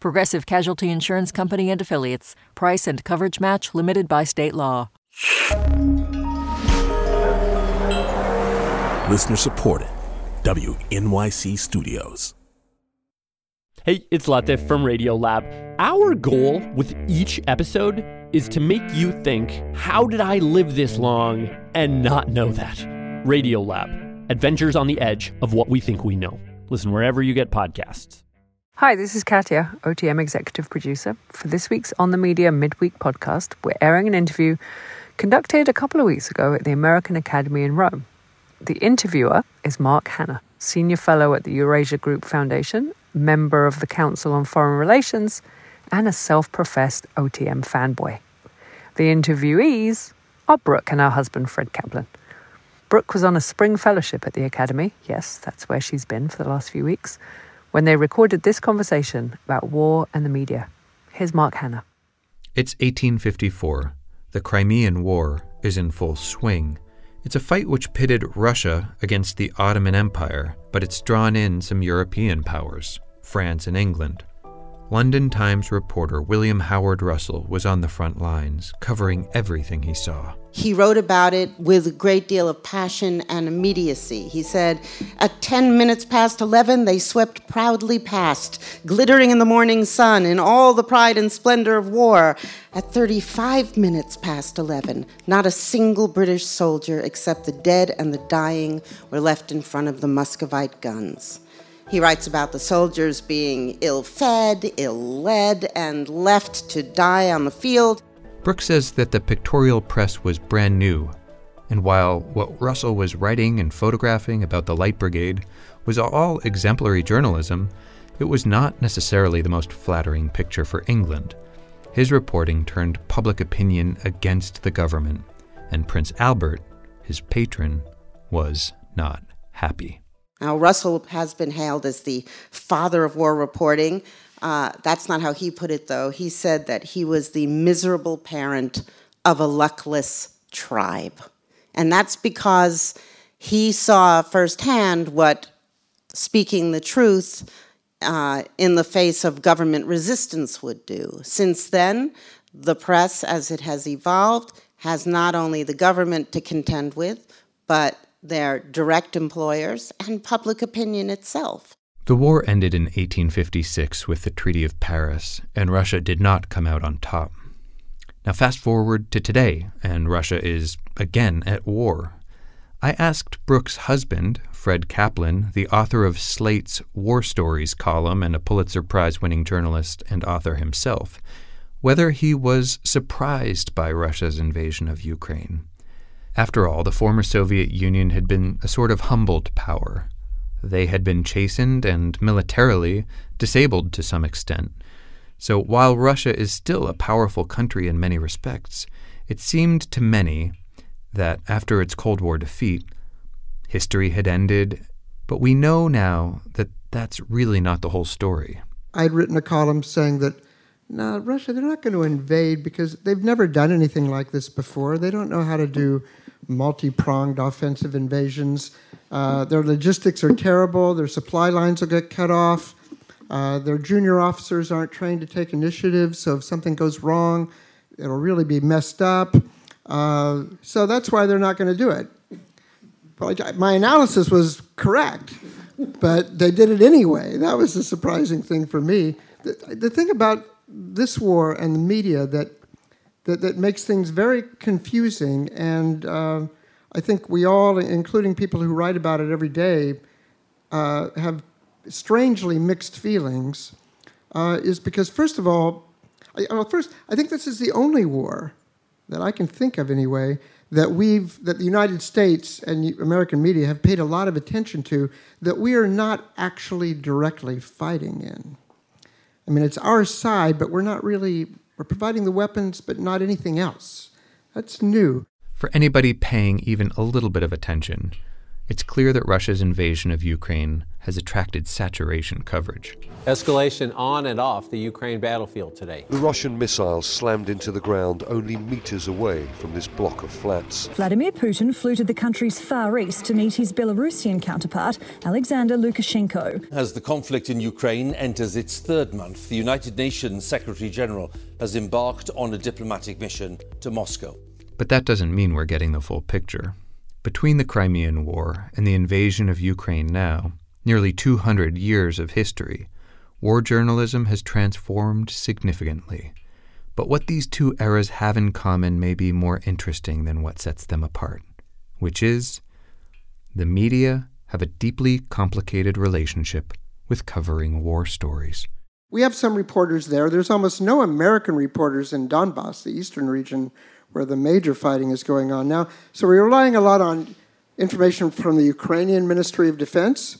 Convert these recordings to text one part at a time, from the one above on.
Progressive Casualty Insurance Company and Affiliates. Price and coverage match limited by state law. Listener supported. WNYC Studios. Hey, it's Latif from Radiolab. Our goal with each episode is to make you think, how did I live this long and not know that? Radiolab, adventures on the edge of what we think we know. Listen wherever you get podcasts. Hi, this is Katya, OTM executive producer. For this week's On the Media Midweek podcast, we're airing an interview conducted a couple of weeks ago at the American Academy in Rome. The interviewer is Mark Hannah, senior fellow at the Eurasia Group Foundation, member of the Council on Foreign Relations, and a self professed OTM fanboy. The interviewees are Brooke and her husband, Fred Kaplan. Brooke was on a spring fellowship at the Academy. Yes, that's where she's been for the last few weeks when they recorded this conversation about war and the media. Here's Mark Hannah. It's 1854. The Crimean War is in full swing. It's a fight which pitted Russia against the Ottoman Empire, but it's drawn in some European powers, France and England. London Times reporter William Howard Russell was on the front lines, covering everything he saw. He wrote about it with a great deal of passion and immediacy. He said, At 10 minutes past 11, they swept proudly past, glittering in the morning sun in all the pride and splendor of war. At 35 minutes past 11, not a single British soldier except the dead and the dying were left in front of the Muscovite guns. He writes about the soldiers being ill fed, ill led, and left to die on the field. Brooke says that the pictorial press was brand new, and while what Russell was writing and photographing about the Light Brigade was all exemplary journalism, it was not necessarily the most flattering picture for England. His reporting turned public opinion against the government, and Prince Albert, his patron, was not happy. Now, Russell has been hailed as the father of war reporting. Uh, that's not how he put it, though. He said that he was the miserable parent of a luckless tribe. And that's because he saw firsthand what speaking the truth uh, in the face of government resistance would do. Since then, the press, as it has evolved, has not only the government to contend with, but their direct employers, and public opinion itself. The war ended in 1856 with the Treaty of Paris, and Russia did not come out on top. Now, fast forward to today, and Russia is again at war. I asked Brooke's husband, Fred Kaplan, the author of Slate's War Stories column and a Pulitzer Prize winning journalist and author himself, whether he was surprised by Russia's invasion of Ukraine. After all, the former Soviet Union had been a sort of humbled power. They had been chastened and militarily disabled to some extent. So while Russia is still a powerful country in many respects, it seemed to many that after its Cold War defeat, history had ended, but we know now that that's really not the whole story. I'd written a column saying that no, Russia, they're not going to invade because they've never done anything like this before. They don't know how to do multi pronged offensive invasions. Uh, their logistics are terrible. Their supply lines will get cut off. Uh, their junior officers aren't trained to take initiative, so if something goes wrong, it'll really be messed up. Uh, so that's why they're not going to do it. But my analysis was correct, but they did it anyway. That was the surprising thing for me. The, the thing about this war and the media that that, that makes things very confusing. And uh, I think we all, including people who write about it every day, uh, have strangely mixed feelings. Uh, is because first of all, I, well, first I think this is the only war that I can think of anyway that we've that the United States and American media have paid a lot of attention to that we are not actually directly fighting in. I mean, it's our side, but we're not really We're providing the weapons, but not anything else. That's new. For anybody paying even a little bit of attention, it's clear that Russia's invasion of Ukraine has attracted saturation coverage. Escalation on and off the Ukraine battlefield today. The Russian missiles slammed into the ground only meters away from this block of flats. Vladimir Putin flew to the country's far east to meet his Belarusian counterpart, Alexander Lukashenko. As the conflict in Ukraine enters its third month, the United Nations Secretary General has embarked on a diplomatic mission to Moscow. But that doesn't mean we're getting the full picture. Between the Crimean War and the invasion of Ukraine now, nearly 200 years of history, war journalism has transformed significantly. But what these two eras have in common may be more interesting than what sets them apart, which is the media have a deeply complicated relationship with covering war stories. We have some reporters there. There's almost no American reporters in Donbass, the eastern region where the major fighting is going on now. So we're relying a lot on information from the Ukrainian Ministry of Defense,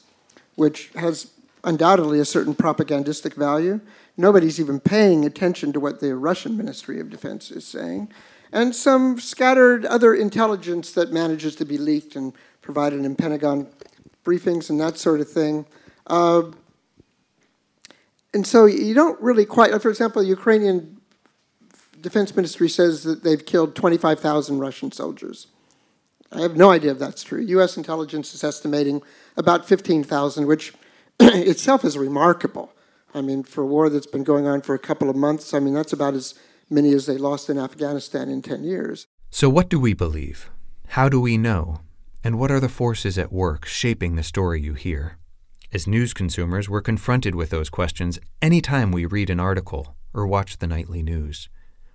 which has undoubtedly a certain propagandistic value. Nobody's even paying attention to what the Russian Ministry of Defense is saying. And some scattered other intelligence that manages to be leaked and provided in Pentagon briefings and that sort of thing. Uh, and so you don't really quite, for example, Ukrainian defense ministry says that they've killed 25,000 Russian soldiers. I have no idea if that's true. U.S. intelligence is estimating about 15,000, which itself is remarkable. I mean, for a war that's been going on for a couple of months, I mean, that's about as many as they lost in Afghanistan in 10 years. So, what do we believe? How do we know? And what are the forces at work shaping the story you hear? As news consumers, we're confronted with those questions anytime we read an article or watch the nightly news.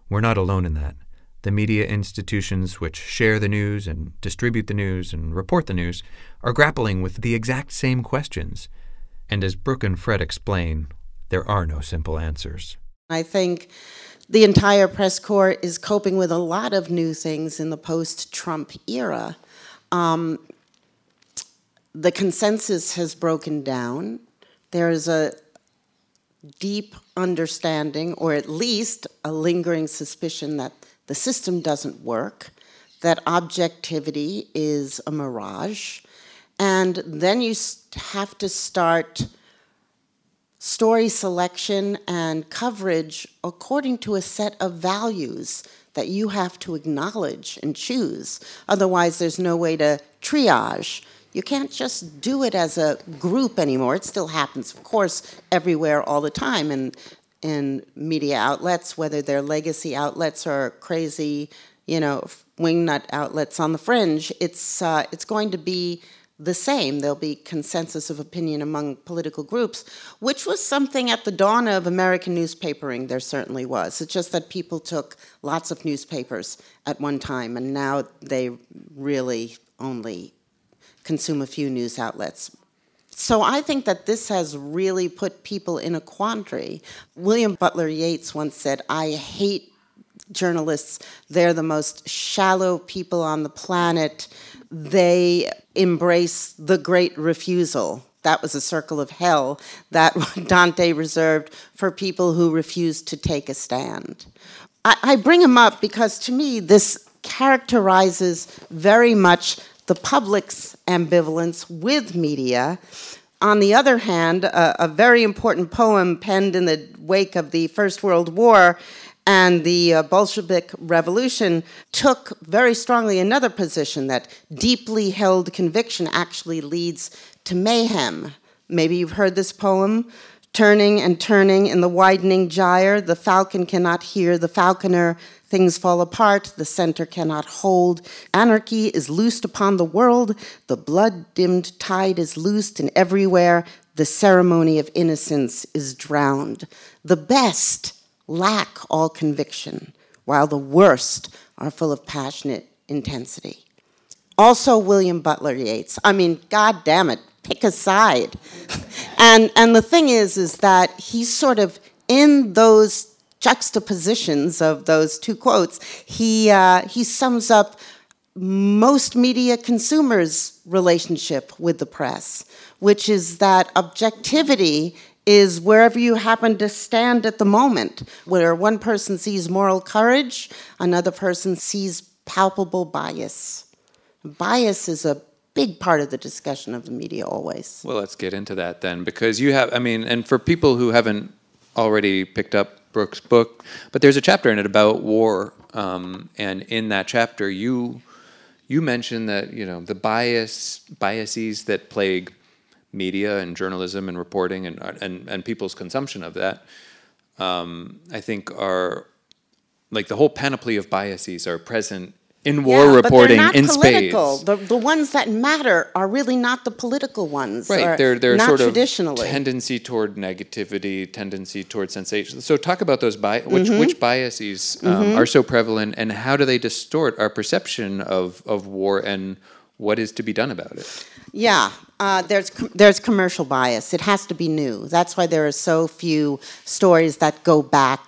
We're not alone in that. The media institutions which share the news and distribute the news and report the news are grappling with the exact same questions. And as Brooke and Fred explain, there are no simple answers. I think the entire press corps is coping with a lot of new things in the post Trump era. Um, the consensus has broken down. There is a deep understanding, or at least a lingering suspicion that the system doesn't work, that objectivity is a mirage, and then you have to start story selection and coverage according to a set of values that you have to acknowledge and choose. Otherwise, there's no way to triage you can't just do it as a group anymore. It still happens, of course, everywhere all the time in, in media outlets, whether they're legacy outlets or crazy, you know, wingnut outlets on the fringe. It's, uh, it's going to be the same. There'll be consensus of opinion among political groups, which was something at the dawn of American newspapering, there certainly was. It's just that people took lots of newspapers at one time, and now they really only consume a few news outlets. So I think that this has really put people in a quandary. William Butler Yeats once said, I hate journalists. They're the most shallow people on the planet. They embrace the great refusal. That was a circle of hell that Dante reserved for people who refused to take a stand. I, I bring him up because to me, this characterizes very much the public's ambivalence with media. On the other hand, a, a, very important poem penned in the wake of the First World War and the uh, Bolshevik Revolution took very strongly another position that deeply held conviction actually leads to mayhem. Maybe you've heard this poem. Turning and turning in the widening gyre, the falcon cannot hear the falconer Things fall apart, the center cannot hold. Anarchy is loosed upon the world, the blood dimmed tide is loosed, and everywhere the ceremony of innocence is drowned. The best lack all conviction, while the worst are full of passionate intensity. Also, William Butler Yeats. I mean, God damn it, pick a side. and, and the thing is, is that he's sort of in those juxtapositions of those two quotes, he, uh, he sums up most media consumers' relationship with the press, which is that objectivity is wherever you happen to stand at the moment, where one person sees moral courage, another person sees palpable bias. Bias is a big part of the discussion of the media always. Well, let's get into that then, because you have, I mean, and for people who haven't already picked up Brooke's book, but there's a chapter in it about war, um, and in that chapter, you you mention that you know the bias biases that plague media and journalism and reporting and and, and people's consumption of that. Um, I think are like the whole panoply of biases are present in war yeah, reporting but they're not in political. spades. The, the ones that matter are really not the political ones. Right, they're they're not sort of tendency toward negativity, tendency toward sensation. So talk about those bi- which Mhm. which biases um, Mhm. are so prevalent, and how do they distort our perception of of war, and what is to be done about it? Yeah, uh, there's com- there's commercial bias. It has to be new. That's why there are so few stories that go back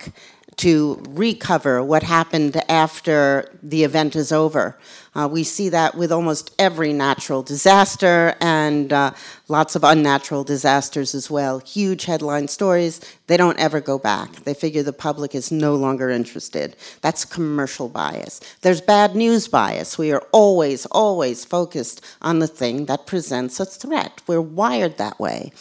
to recover what happened after the event is over. Uh, we see that with almost every natural disaster and uh, lots of unnatural disasters as well. Huge headline stories, they don't ever go back. They figure the public is no longer interested. That's commercial bias. There's bad news bias. We are always, always focused on the thing that presents a threat. We're wired that way.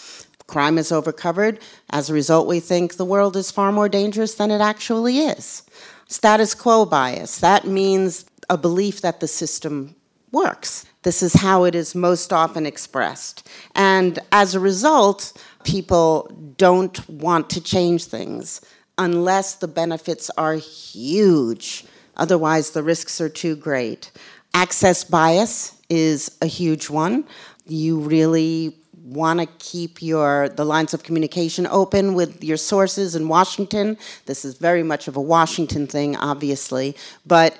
Crime is overcovered. As a result, we think the world is far more dangerous than it actually is. Status quo bias. That means a belief that the system works. This is how it is most often expressed. And as a result, people don't want to change things unless the benefits are huge. Otherwise, the risks are too great. Access bias is a huge one. You really want to keep your the lines of communication open with your sources in Washington. This is very much of a Washington thing, obviously, but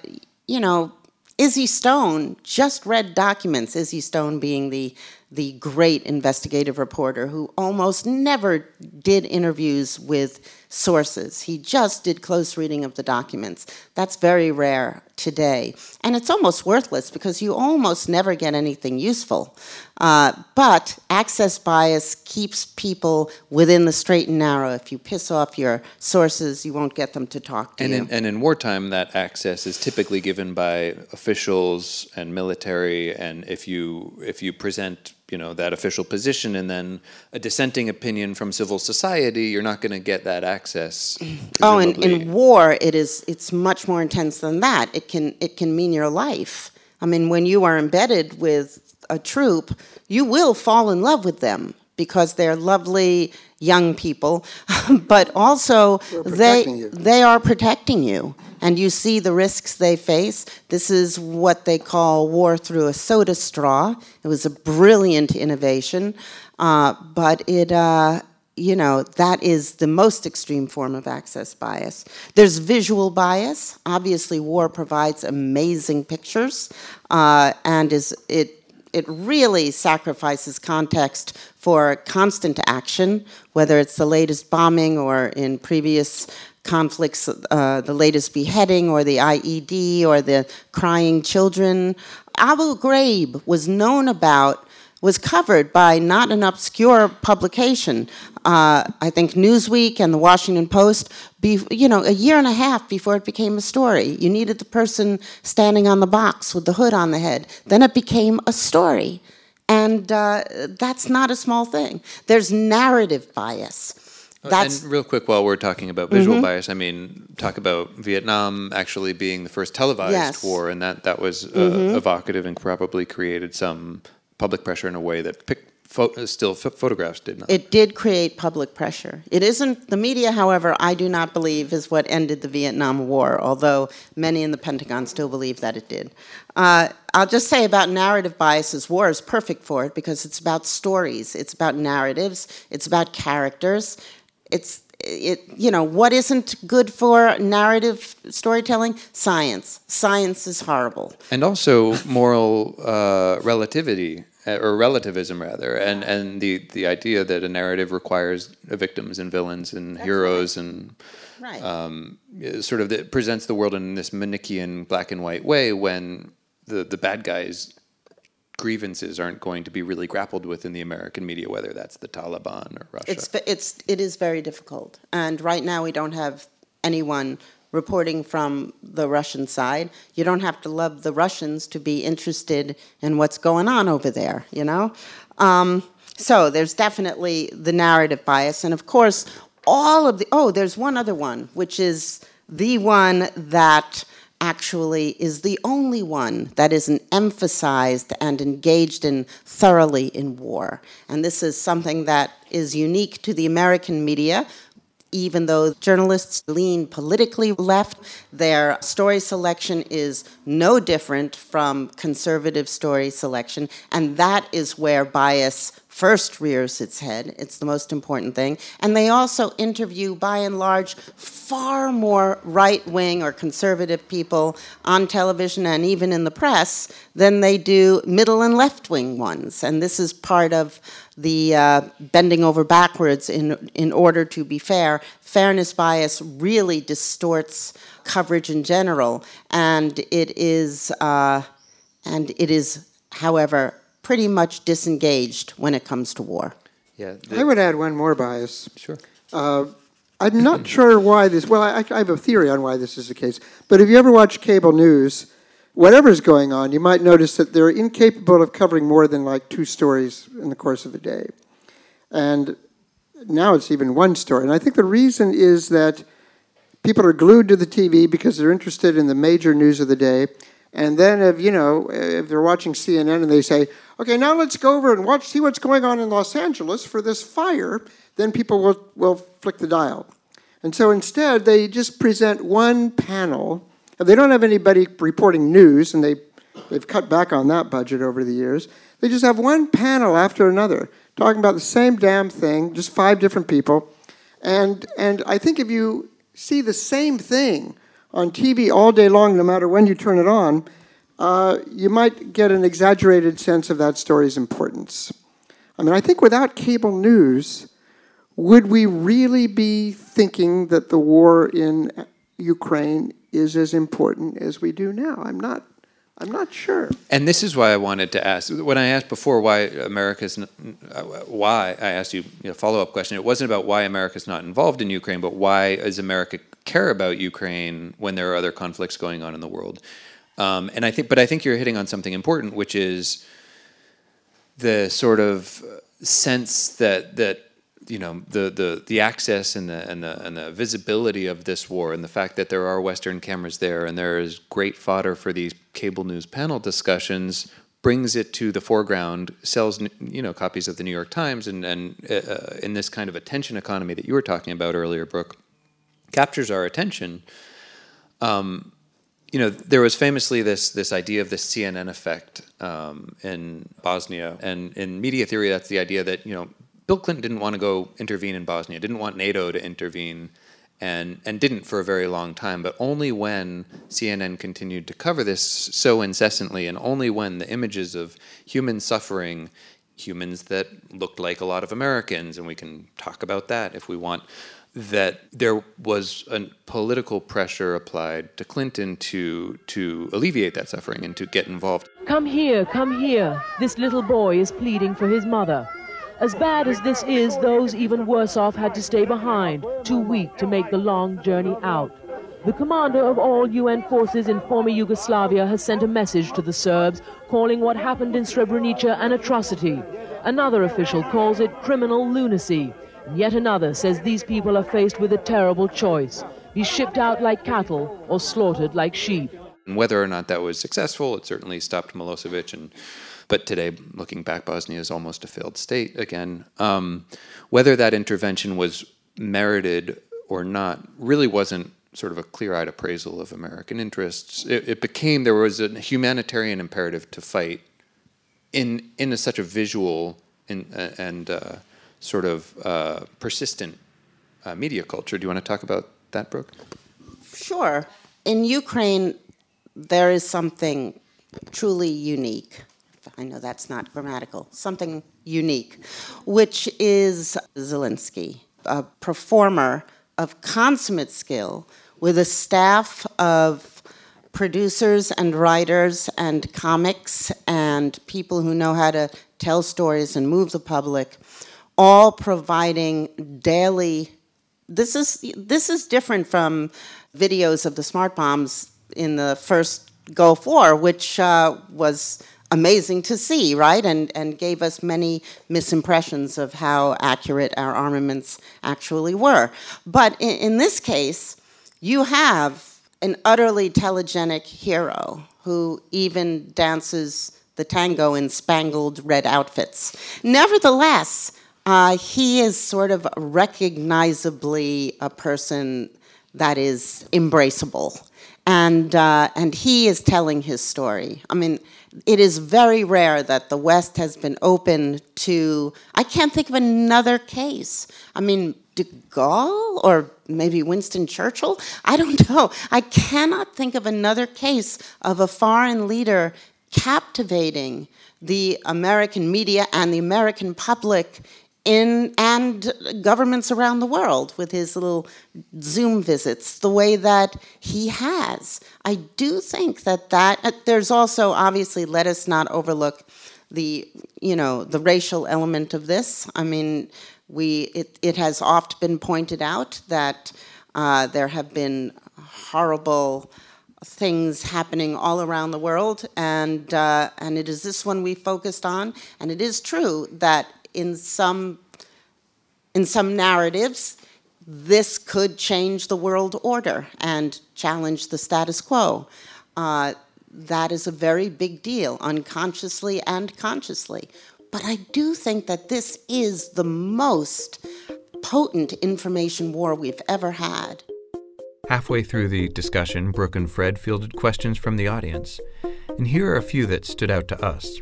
you know, Izzy Stone just read documents. Izzy Stone being the the great investigative reporter who almost never did interviews with sources. He just did close reading of the documents. That's very rare today. And it's almost worthless because you almost never get anything useful. Uh, but access bias keeps people within the straight and narrow. If you piss off your sources, you won't get them to talk to And you. in, and in wartime, that access is typically given by officials and military. And if you if you present you know that official position and then a dissenting opinion from civil society, you're not going to get that access. Oh, and in war, it is it's much more intense than that. It can it can mean your life. I mean, when you are embedded with a troop, you will fall in love with them because they're lovely young people, but also they you. they are protecting you, and you see the risks they face. This is what they call war through a soda straw. It was a brilliant innovation, uh, but it. Uh, you know, that is the most extreme form of access bias. There's visual bias. Obviously, war provides amazing pictures, uh, and is it it really sacrifices context for constant action, whether it's the latest bombing or in previous conflicts, uh, the latest beheading or the IED or the crying children. Abu Ghraib was known about was covered by not an obscure publication. Uh, I think Newsweek and the Washington Post, be, you know, a year and a half before it became a story. You needed the person standing on the box with the hood on the head. Then it became a story. And uh, that's not a small thing. There's narrative bias. That's and real quick, while we're talking about visual Mhm. bias, I mean, talk about Vietnam actually being the first televised Yes. war, and that that was uh, Mhm. evocative and probably created some public pressure in a way that pic- pho- still ph- photographs did not. It did create public pressure. It isn't the media, however, I do not believe is what ended the Vietnam War, although many in the Pentagon still believe that it did. Uh, I'll just say about narrative biases, war is perfect for it because it's about stories, it's about narratives, it's about characters. It's it you know what isn't good for narrative storytelling? Science. Science is horrible. and also moral uh, relativity uh, or relativism rather and and the the idea that a narrative requires victims and villains and heroes and Right. um, sort of that presents the world in this Manichean black and white way when the the bad guys grievances aren't going to be really grappled with in the American media, whether that's the Taliban or Russia. It's it's it is very difficult, and right now we don't have anyone reporting from the Russian side. You don't have to love the Russians to be interested in what's going on over there. You know, um, so there's definitely the narrative bias, and of course, all of the. Oh, there's one other one, which is the one that actually is the only one that isn't emphasized and engaged in thoroughly in war. And this is something that is unique to the American media. Even though journalists lean politically left, their story selection is no different from conservative story selection, and that is where bias first rears its head. It's the most important thing. And they also interview, by and large, far more right wing or conservative people on television and even in the press than they do middle and left wing ones. And this is part of the uh, bending over backwards in, in order to be fair. Fairness bias really distorts coverage in general, and it is, uh, and it is, however, pretty much disengaged when it comes to war. Yeah, I would add one more bias. Sure. Uh, I'm not sure why this. Well, I, I, have a theory on why this is the case. But if you ever watch cable news, whatever's going on, you might notice that they're incapable of covering more than like two stories in the course of a day. And now it's even one story. And I think the reason is that people are glued to the TV because they're interested in the major news of the day. And then if you know if they're watching CNN and they say, "Okay, now let's go over and watch see what's going on in Los Angeles for this fire," then people will will flick the dial. And so instead, they just present one panel. They don't have anybody reporting news, and they they've cut back on that budget over the years. They just have one panel after another talking about the same damn thing, just five different people. And and I think if you see the same thing on TV all day long, no matter when you turn it on, uh, you might get an exaggerated sense of that story's importance. I mean, I think without cable news, would we really be thinking that the war in Ukraine is as important as we do now? I'm not. I'm not sure. And this is why I wanted to ask. When I asked before why America's, uh, why I asked you a follow up question. It wasn't about why America's not involved in Ukraine, but why is America care about Ukraine when there are other conflicts going on in the world. Um, and I think, but I think you're hitting on something important, which is the sort of sense that that you know the the the access and the and the and the visibility of this war and the fact that there are Western cameras there and there is great fodder for these cable news panel discussions brings it to the foreground, sells you know copies of the New York Times, and and uh, in this kind of attention economy that you were talking about earlier, Brooke captures our attention. Um, you know, there was famously this this idea of the CNN effect um, in Bosnia, and in media theory, that's the idea that you know Bill Clinton didn't want to go intervene in Bosnia, didn't want NATO to intervene, and and didn't for a very long time. But only when CNN continued to cover this so incessantly, and only when the images of human suffering, humans that looked like a lot of Americans, and we can talk about that if we want that there was a political pressure applied to Clinton to to alleviate that suffering and to get involved. Come here, come here. This little boy is pleading for his mother. As bad as this is, those even worse off had to stay behind, too weak to make the long journey out. The commander of all UN forces in former Yugoslavia has sent a message to the Serbs calling what happened in Srebrenica an atrocity. Another official calls it criminal lunacy. Yet another says these people are faced with a terrible choice be shipped out like cattle or slaughtered like sheep. Whether or not that was successful, it certainly stopped Milosevic. And, but today, looking back, Bosnia is almost a failed state again. Um, whether that intervention was merited or not really wasn't sort of a clear eyed appraisal of American interests. It, it, became there was a humanitarian imperative to fight in, in a, such a visual uh, and uh, sort of uh, persistent uh, media culture. Do you want to talk about that, Brooke? Sure. In Ukraine, there is something truly unique. I know that's not grammatical, something unique, which is Zelensky, a performer of consummate skill with a staff of producers and writers and comics and people who know how to tell stories and move the public, all providing daily. This is this is different from videos of the smart bombs in the first Gulf War, which uh, was amazing to see, right? And, and gave us many misimpressions of how accurate our armaments actually were. But in, in this case, you have an utterly telegenic hero who even dances the tango in spangled red outfits. Nevertheless, uh, he is sort of recognizably a person that is embraceable. And, uh, and he is telling his story. I mean, it is very rare that the West has been open to, I can't think of another case. I mean, de Gaulle or maybe Winston Churchill? I don't know. I cannot think of another case of a foreign leader captivating the American media and the American public in and governments around the world with his little Zoom visits, the way that he has. I do think that that uh, there's also obviously let us not overlook the you know the racial element of this. I mean, we it it has oft been pointed out that uh, there have been horrible things happening all around the world, and uh, and it is this one we focused on. And it is true that in some in some narratives, this could change the world order and challenge the status quo. Uh, that is a very big deal, unconsciously and consciously. But I do think that this is the most potent information war we've ever had. Halfway through the discussion, Brooke and Fred fielded questions from the audience. And here are a few that stood out to us.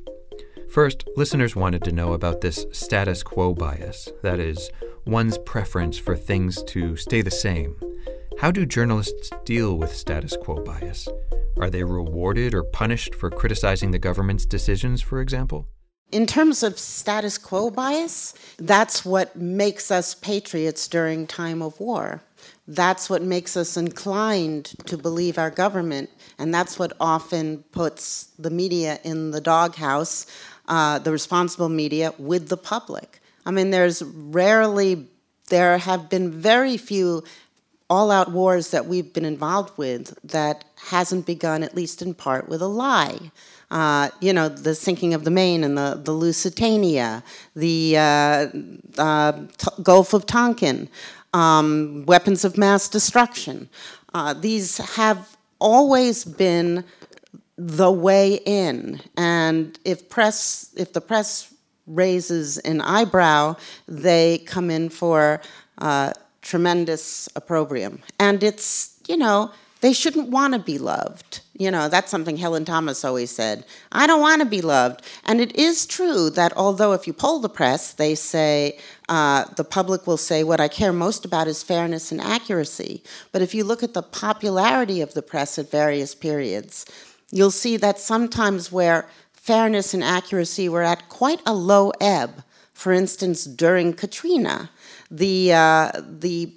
First, listeners wanted to know about this status quo bias, that is, one's preference for things to stay the same. How do journalists deal with status quo bias? Are they rewarded or punished for criticizing the government's decisions, for example? In terms of status quo bias, that's what makes us patriots during time of war. That's what makes us inclined to believe our government, and that's what often puts the media in the doghouse uh, the responsible media with the public. I mean, there's rarely, there have been very few all out wars that we've been involved with that hasn't begun, at least in part, with a lie. Uh, you know, the sinking of the Maine and the, the Lusitania, the uh, uh, Gulf of Tonkin, um, weapons of mass destruction. Uh, these have always been the way in. And if press, if the press raises an eyebrow, they come in for uh, tremendous opprobrium. And it's, you know, they shouldn't want to be loved. You know, that's something Helen Thomas always said. I don't want to be loved. And it is true that although if you poll the press, they say, uh, the public will say, what I care most about is fairness and accuracy. But if you look at the popularity of the press at various periods, you'll see that sometimes where fairness and accuracy were at quite a low ebb, for instance, during Katrina, the, uh, the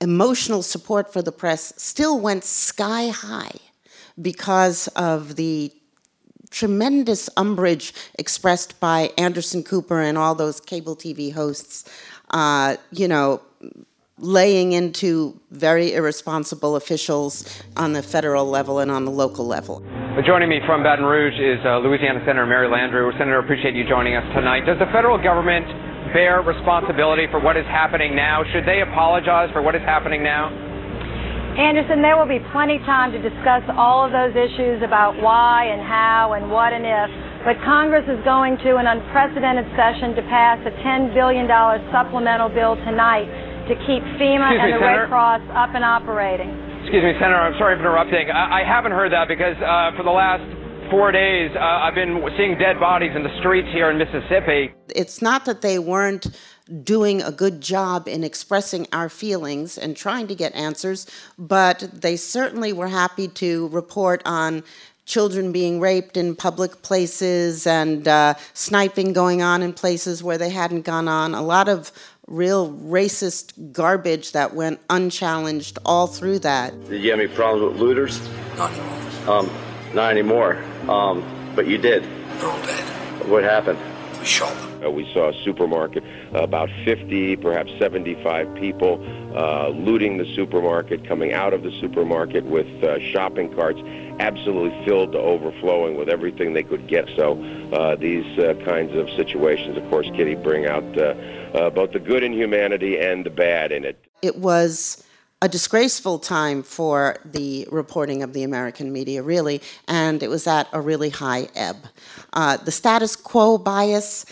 emotional support for the press still went sky high because of the tremendous umbrage expressed by Anderson Cooper and all those cable TV hosts, uh, you know, laying into very irresponsible officials on the federal level and on the local level. Joining me from Baton Rouge is uh, Louisiana Senator Mary Landrieu. Senator, appreciate you joining us tonight. Does the federal government bear responsibility for what is happening now? Should they apologize for what is happening now? Anderson, there will be plenty of time to discuss all of those issues about why and how and what and if. But Congress is going to an unprecedented session to pass a $10 billion supplemental bill tonight to keep FEMA Excuse and me, the Senator? Red Cross up and operating. Excuse me, Senator, I'm sorry for interrupting. I, I haven't heard that because uh, for the last four days, uh, I've been seeing dead bodies in the streets here in Mississippi. It's not that they weren't doing a good job in expressing our feelings and trying to get answers, but they certainly were happy to report on children being raped in public places and uh, sniping going on in places where they hadn't gone on. A lot of real racist garbage that went unchallenged all through that. Did you have any problems with looters? Not anymore. Um, not anymore. Um, but you did. They're all dead. What happened? We shot them. Uh, we saw a supermarket, uh, about 50, perhaps 75 people uh, looting the supermarket, coming out of the supermarket with uh, shopping carts absolutely filled to overflowing with everything they could get. So uh, these uh, kinds of situations, of course, Kitty, bring out both the good in humanity and the bad in it. It was a disgraceful time for the reporting of the American media, really, and it was at a really high ebb. Uh, the status quo bias,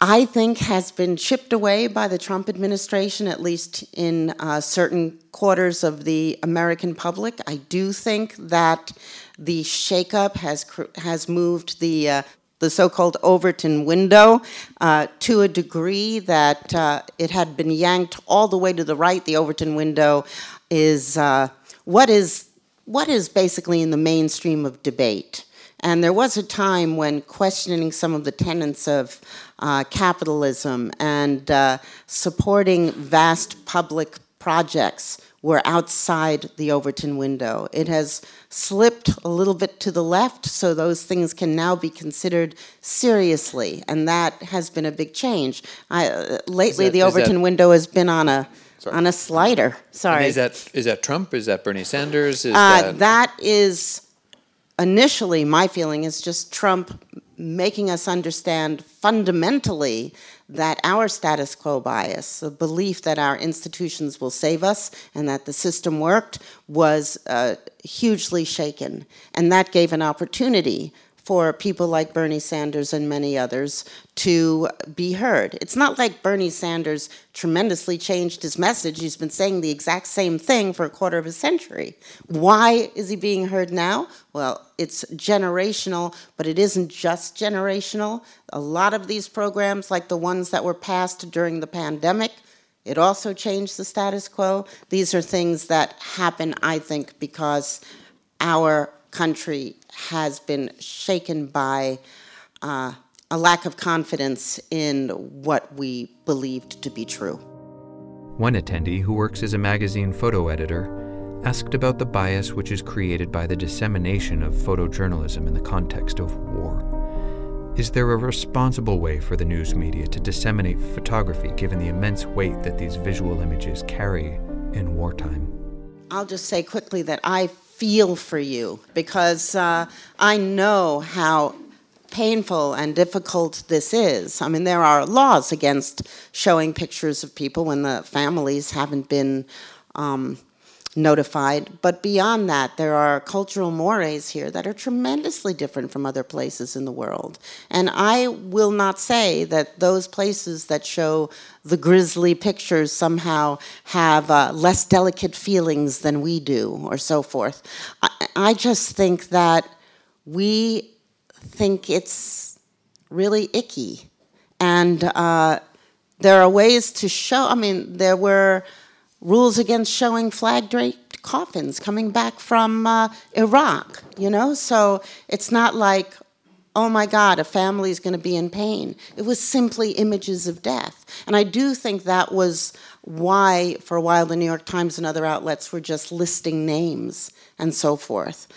I think, has been chipped away by the Trump administration, at least in uh, certain quarters of the American public. I do think that the shakeup has has moved the uh, the so-called Overton window uh, to a degree that uh, it had been yanked all the way to the right. The Overton window is uh, what is what is basically in the mainstream of debate. And there was a time when questioning some of the tenets of uh, capitalism and uh, supporting vast public projects were outside the Overton window. It has slipped a little bit to the left, so those things can now be considered seriously, and that has been a big change. I, uh, lately, that, the Overton that, window has been on a sorry. on a slider. Sorry, and is that is that Trump? Is that Bernie Sanders? Is uh, that... that is initially my feeling is just Trump making us understand fundamentally that our status quo bias, the belief that our institutions will save us and that the system worked, was uh, hugely shaken. And that gave an opportunity for people like Bernie Sanders and many others to be heard. It's not like Bernie Sanders tremendously changed his message. He's been saying the exact same thing for a quarter of a century. Why is he being heard now? Well, it's generational, but it isn't just generational. A lot of these programs, like the ones that were passed during the pandemic, it also changed the status quo. These are things that happen, I think, because our country has been shaken by uh, a lack of confidence in what we believed to be true. One attendee, who works as a magazine photo editor, asked about the bias which is created by the dissemination of photojournalism in the context of war. Is there a responsible way for the news media to disseminate photography given the immense weight that these visual images carry in wartime? I'll just say quickly that I feel for you because uh, I know how painful and difficult this is. I mean, there are laws against showing pictures of people when the families haven't been um, notified. But beyond that, there are cultural mores here that are tremendously different from other places in the world. And I will not say that those places that show the grisly pictures somehow have uh, less delicate feelings than we do, or so forth. I, I just think that we think it's really icky. And uh, there are ways to show, I mean, there were rules against showing flag draped coffins coming back from uh, Iraq, you know? So it's not like, oh my God, a family is going to be in pain. It was simply images of death. And I do think that was why, for a while, the New York Times and other outlets were just listing names and so forth.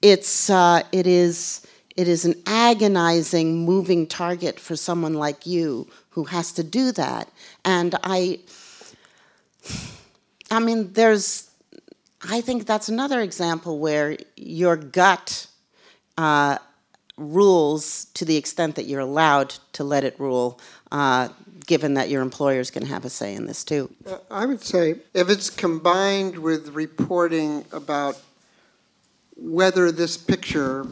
It's, uh, it, is, it is an agonizing, moving target for someone like you who has to do that. And I I mean, there's, I think that's another example where your gut uh, rules to the extent that you're allowed to let it rule, uh, given that your employer is going to have a say in this too. Uh, I would say if it's combined with reporting about whether this picture,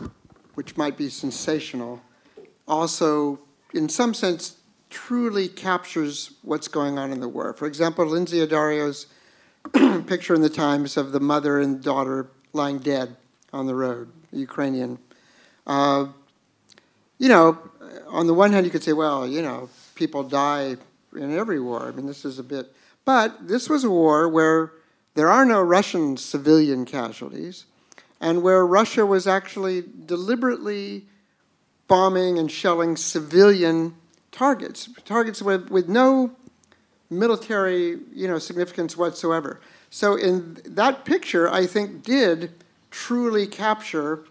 which might be sensational, also, in some sense, truly captures what's going on in the war. For example, Lynsey Addario's picture in the Times of the mother and daughter lying dead on the road, Ukrainian. Uh, you know, on the one hand, you could say, well, you know, people die in every war. I mean, this is a bit. But this was a war where there are no Russian civilian casualties, and where Russia was actually deliberately bombing and shelling civilian targets, targets with, with no military you know, significance whatsoever. So in that picture, I think did truly capture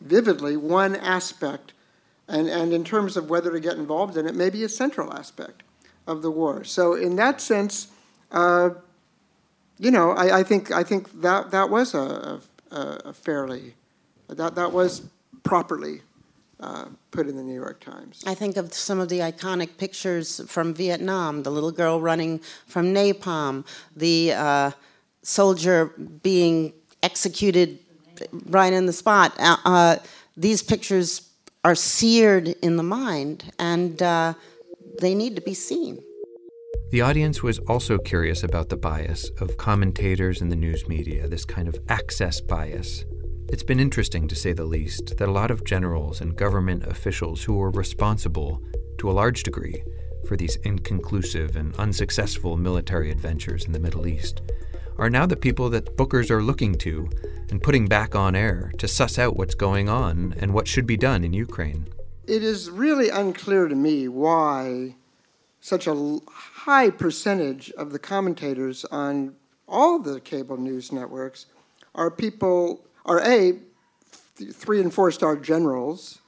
vividly one aspect and, and in terms of whether to get involved in it, maybe a central aspect of the war. So, in that sense, uh, you know, I, I, think I think that that was a, a, a fairly that that was properly uh, put in the New York Times. I think of some of the iconic pictures from Vietnam: the little girl running from napalm, the uh, soldier being executed right in the spot. Uh, uh these pictures are seared in the mind, and uh, they need to be seen. The audience was also curious about the bias of commentators in the news media, this kind of access bias. It's been interesting, to say the least, that a lot of generals and government officials who were responsible, to a large degree, for these inconclusive and unsuccessful military adventures in the Middle East are now the people that bookers are looking to and putting back on air to suss out what's going on and what should be done in Ukraine. It is really unclear to me why such a high percentage of the commentators on all the cable news networks are people, are A, three and four star generals,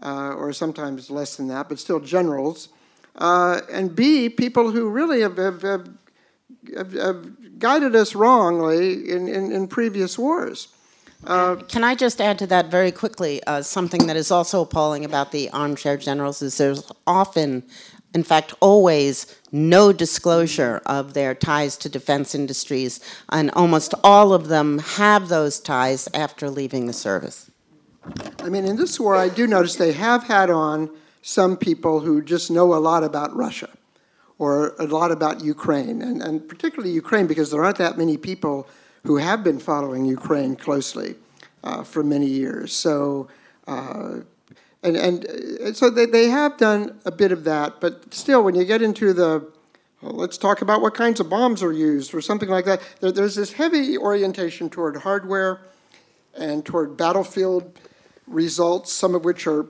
uh, or sometimes less than that, but still generals, uh, and B, people who really have, have, have, have guided us wrongly in, in, in previous wars. Uh, Can I just add to that very quickly? Uh, something that is also appalling about the armchair generals is there's often, in fact, always no disclosure of their ties to defense industries, and almost all of them have those ties after leaving the service. I mean, in this war, I do notice they have had on some people who just know a lot about Russia or a lot about Ukraine, and, and particularly Ukraine because there aren't that many people who have been following Ukraine closely uh, for many years. So, uh, and, and uh, so they, they have done a bit of that, but still, when you get into the well, let's talk about what kinds of bombs are used or something like that, there, there's this heavy orientation toward hardware and toward battlefield results, some of which are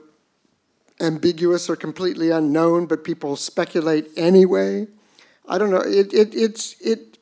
ambiguous or completely unknown, but people speculate anyway. I don't know. It it it's it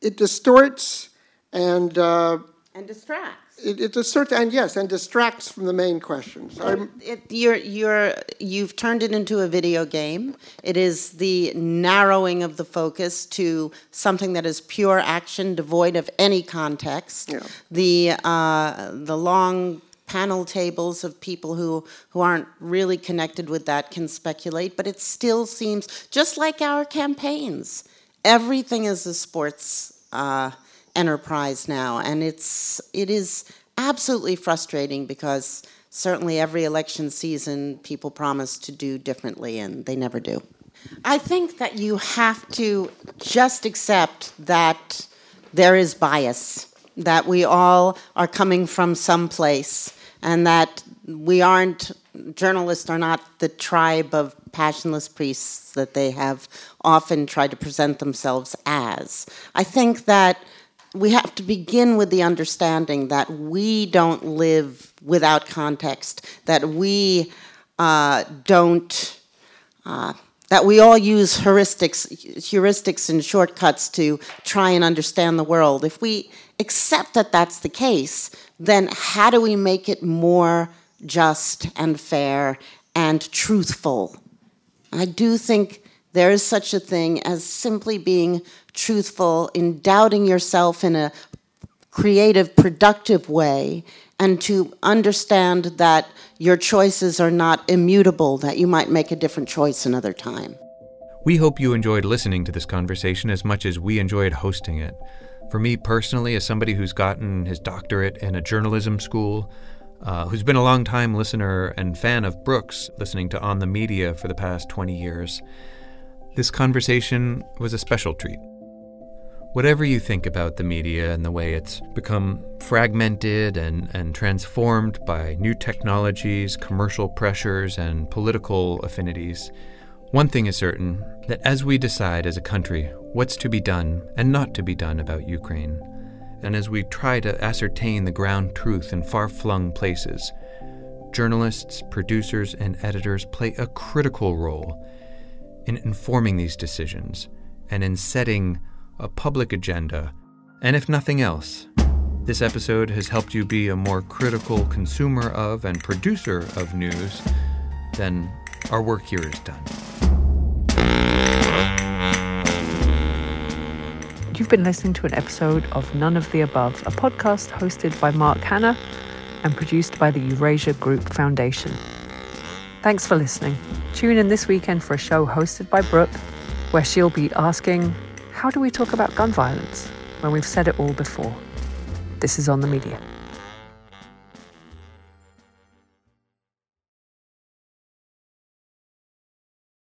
it distorts and uh, and distracts. It, it distorts and yes, and distracts from the main questions. It, you're you're you've turned it into a video game. It is the narrowing of the focus to something that is pure action, devoid of any context. Yeah. The uh, the long panel tables of people who, who aren't really connected with that can speculate, but it still seems just like our campaigns. Everything is a sports uh, enterprise now, and it's it is absolutely frustrating because certainly every election season people promise to do differently, and they never do. I think that you have to just accept that there is bias that we all are coming from some place and that we aren't, journalists are not the tribe of passionless priests that they have often tried to present themselves as. I think that we have to begin with the understanding that we don't live without context, that we uh, don't. Uh, that we all use heuristics, heuristics and shortcuts to try and understand the world. If we accept that that's the case, then how do we make it more just and fair and truthful? I do think there is such a thing as simply being truthful in doubting yourself in a creative, productive way, and to understand that your choices are not immutable, that you might make a different choice another time. We hope you enjoyed listening to this conversation as much as we enjoyed hosting it. For me personally, as somebody who's gotten his doctorate in a journalism school, uh, who's been a long-time listener and fan of Brooke's, listening to On the Media for the past 20 years, this conversation was a special treat. Whatever you think about the media and the way it's become fragmented and, and transformed by new technologies, commercial pressures, and political affinities, one thing is certain that as we decide as a country what's to be done and not to be done about Ukraine, and as we try to ascertain the ground truth in far flung places, journalists, producers, and editors play a critical role in informing these decisions and in setting a public agenda. And if nothing else, this episode has helped you be a more critical consumer of and producer of news then our work here is done. You've been listening to an episode of None of the Above, a podcast hosted by Mark Hannah and produced by the Eurasia Group Foundation. Thanks for listening. Tune in this weekend for a show hosted by Brooke, where she'll be asking, How do we talk about gun violence when we've said it all before? This is on the media.